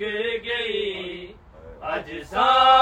گئی اج اجسام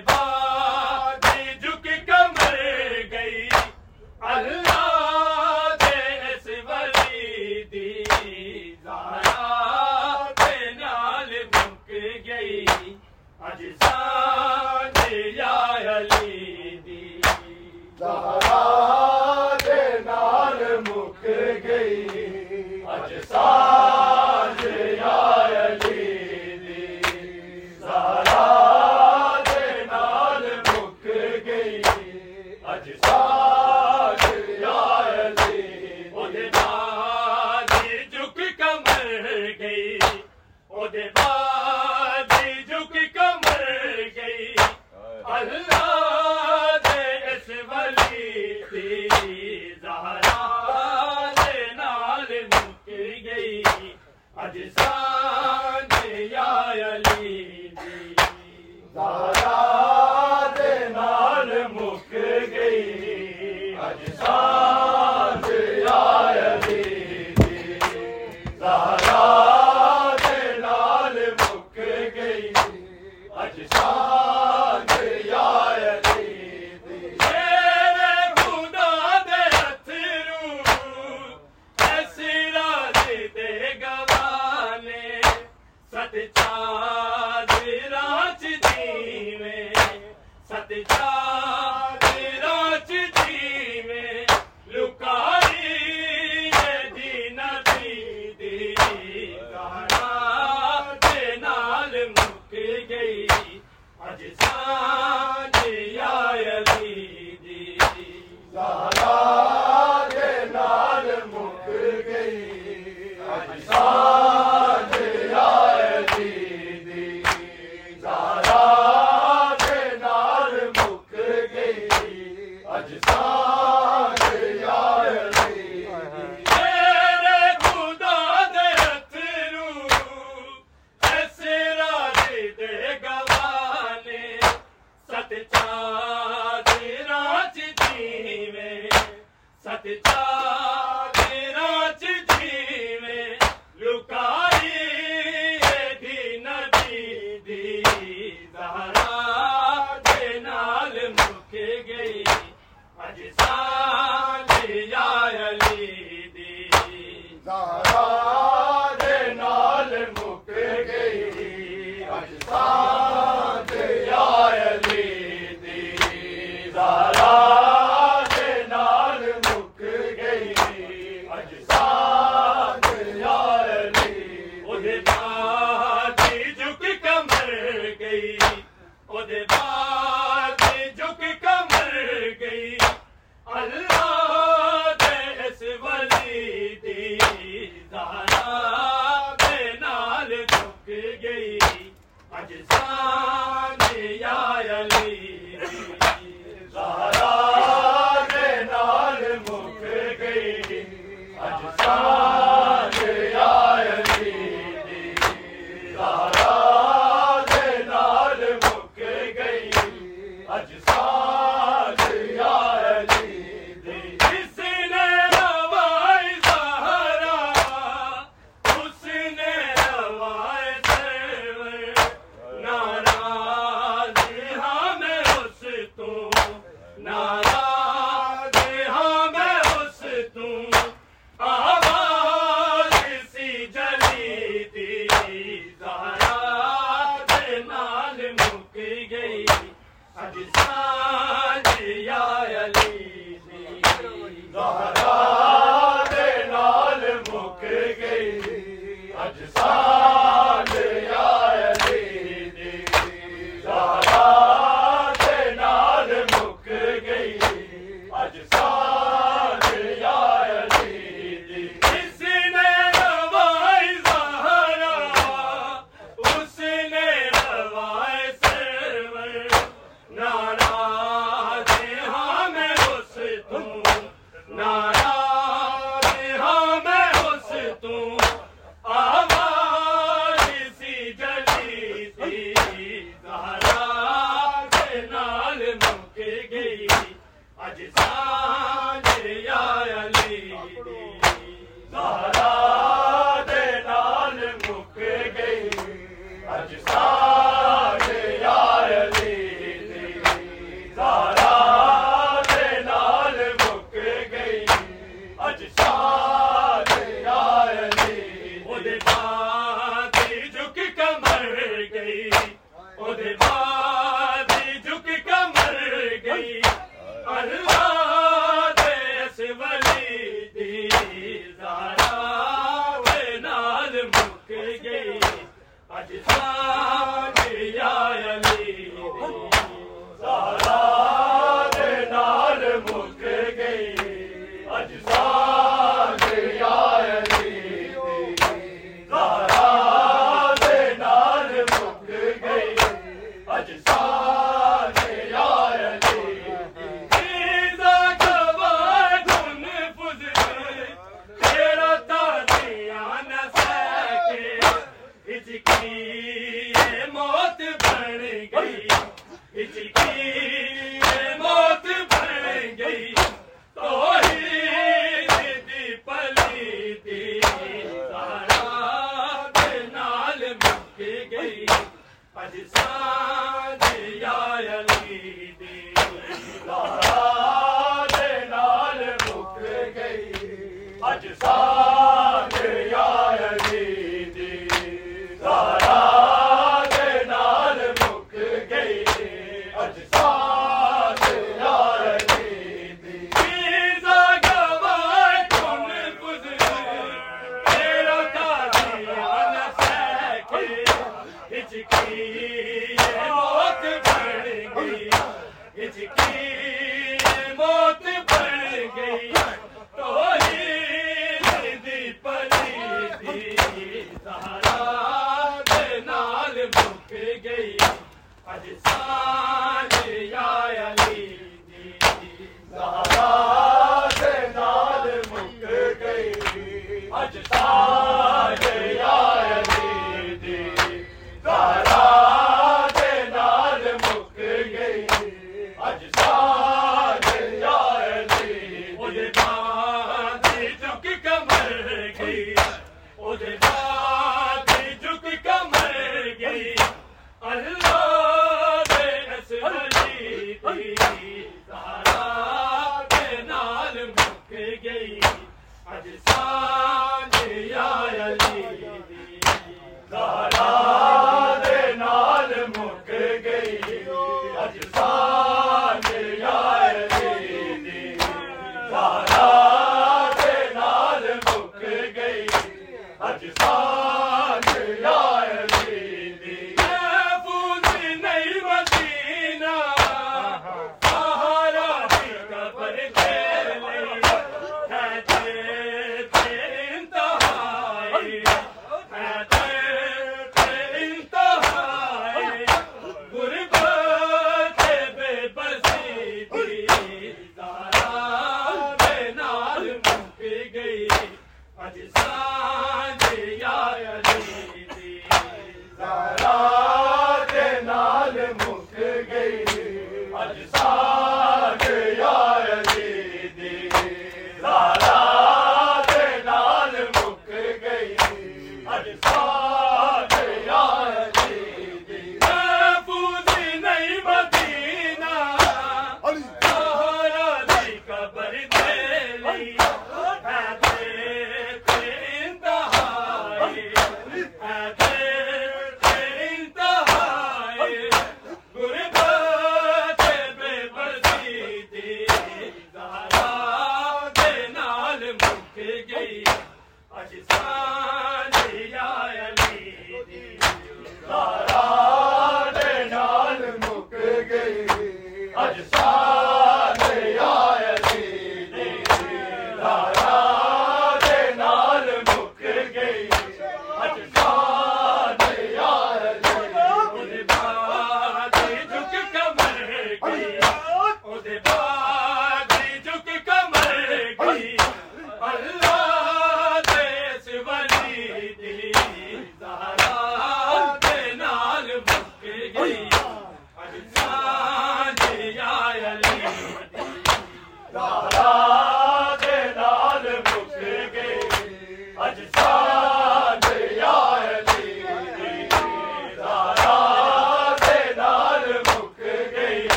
بات اج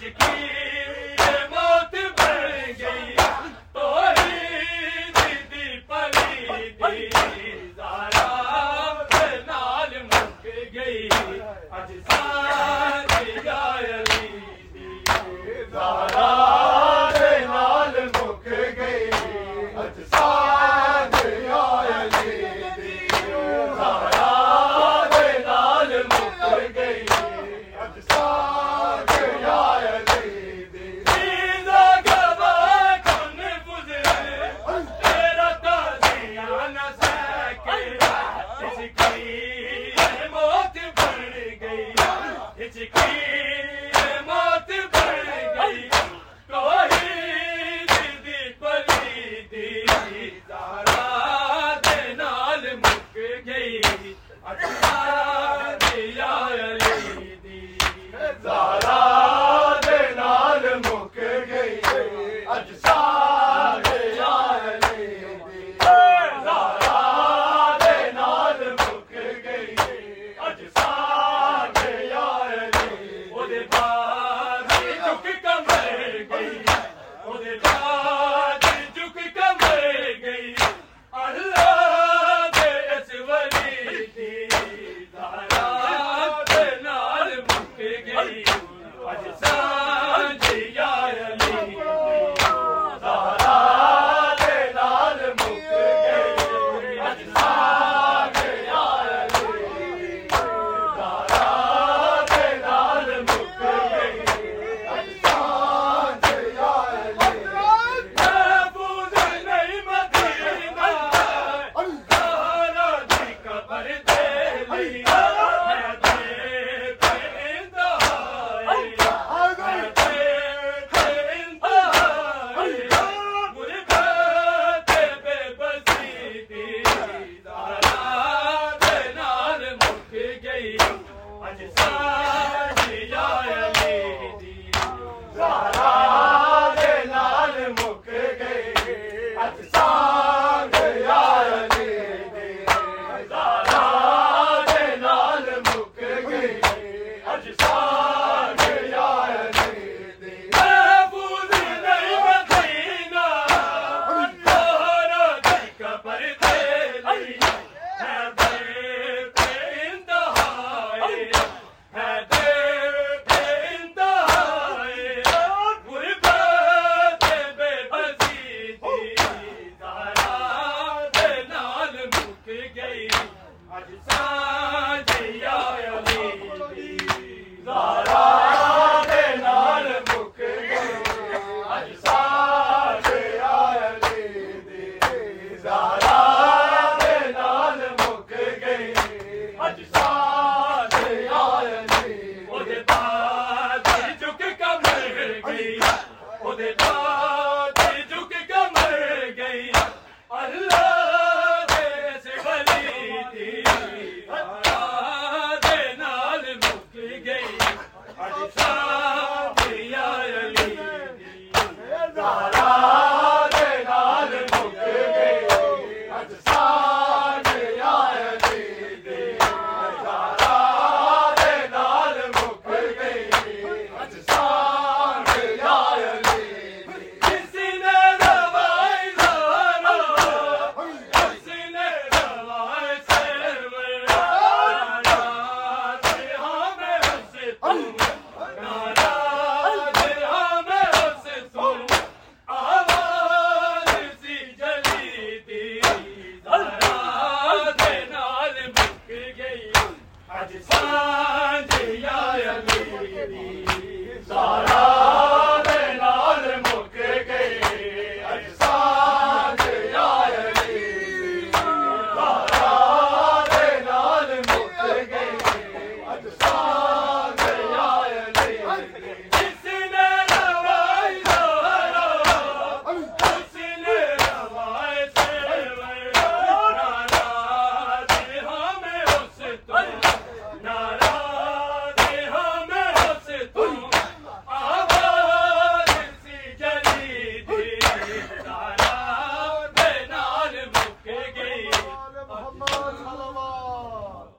دی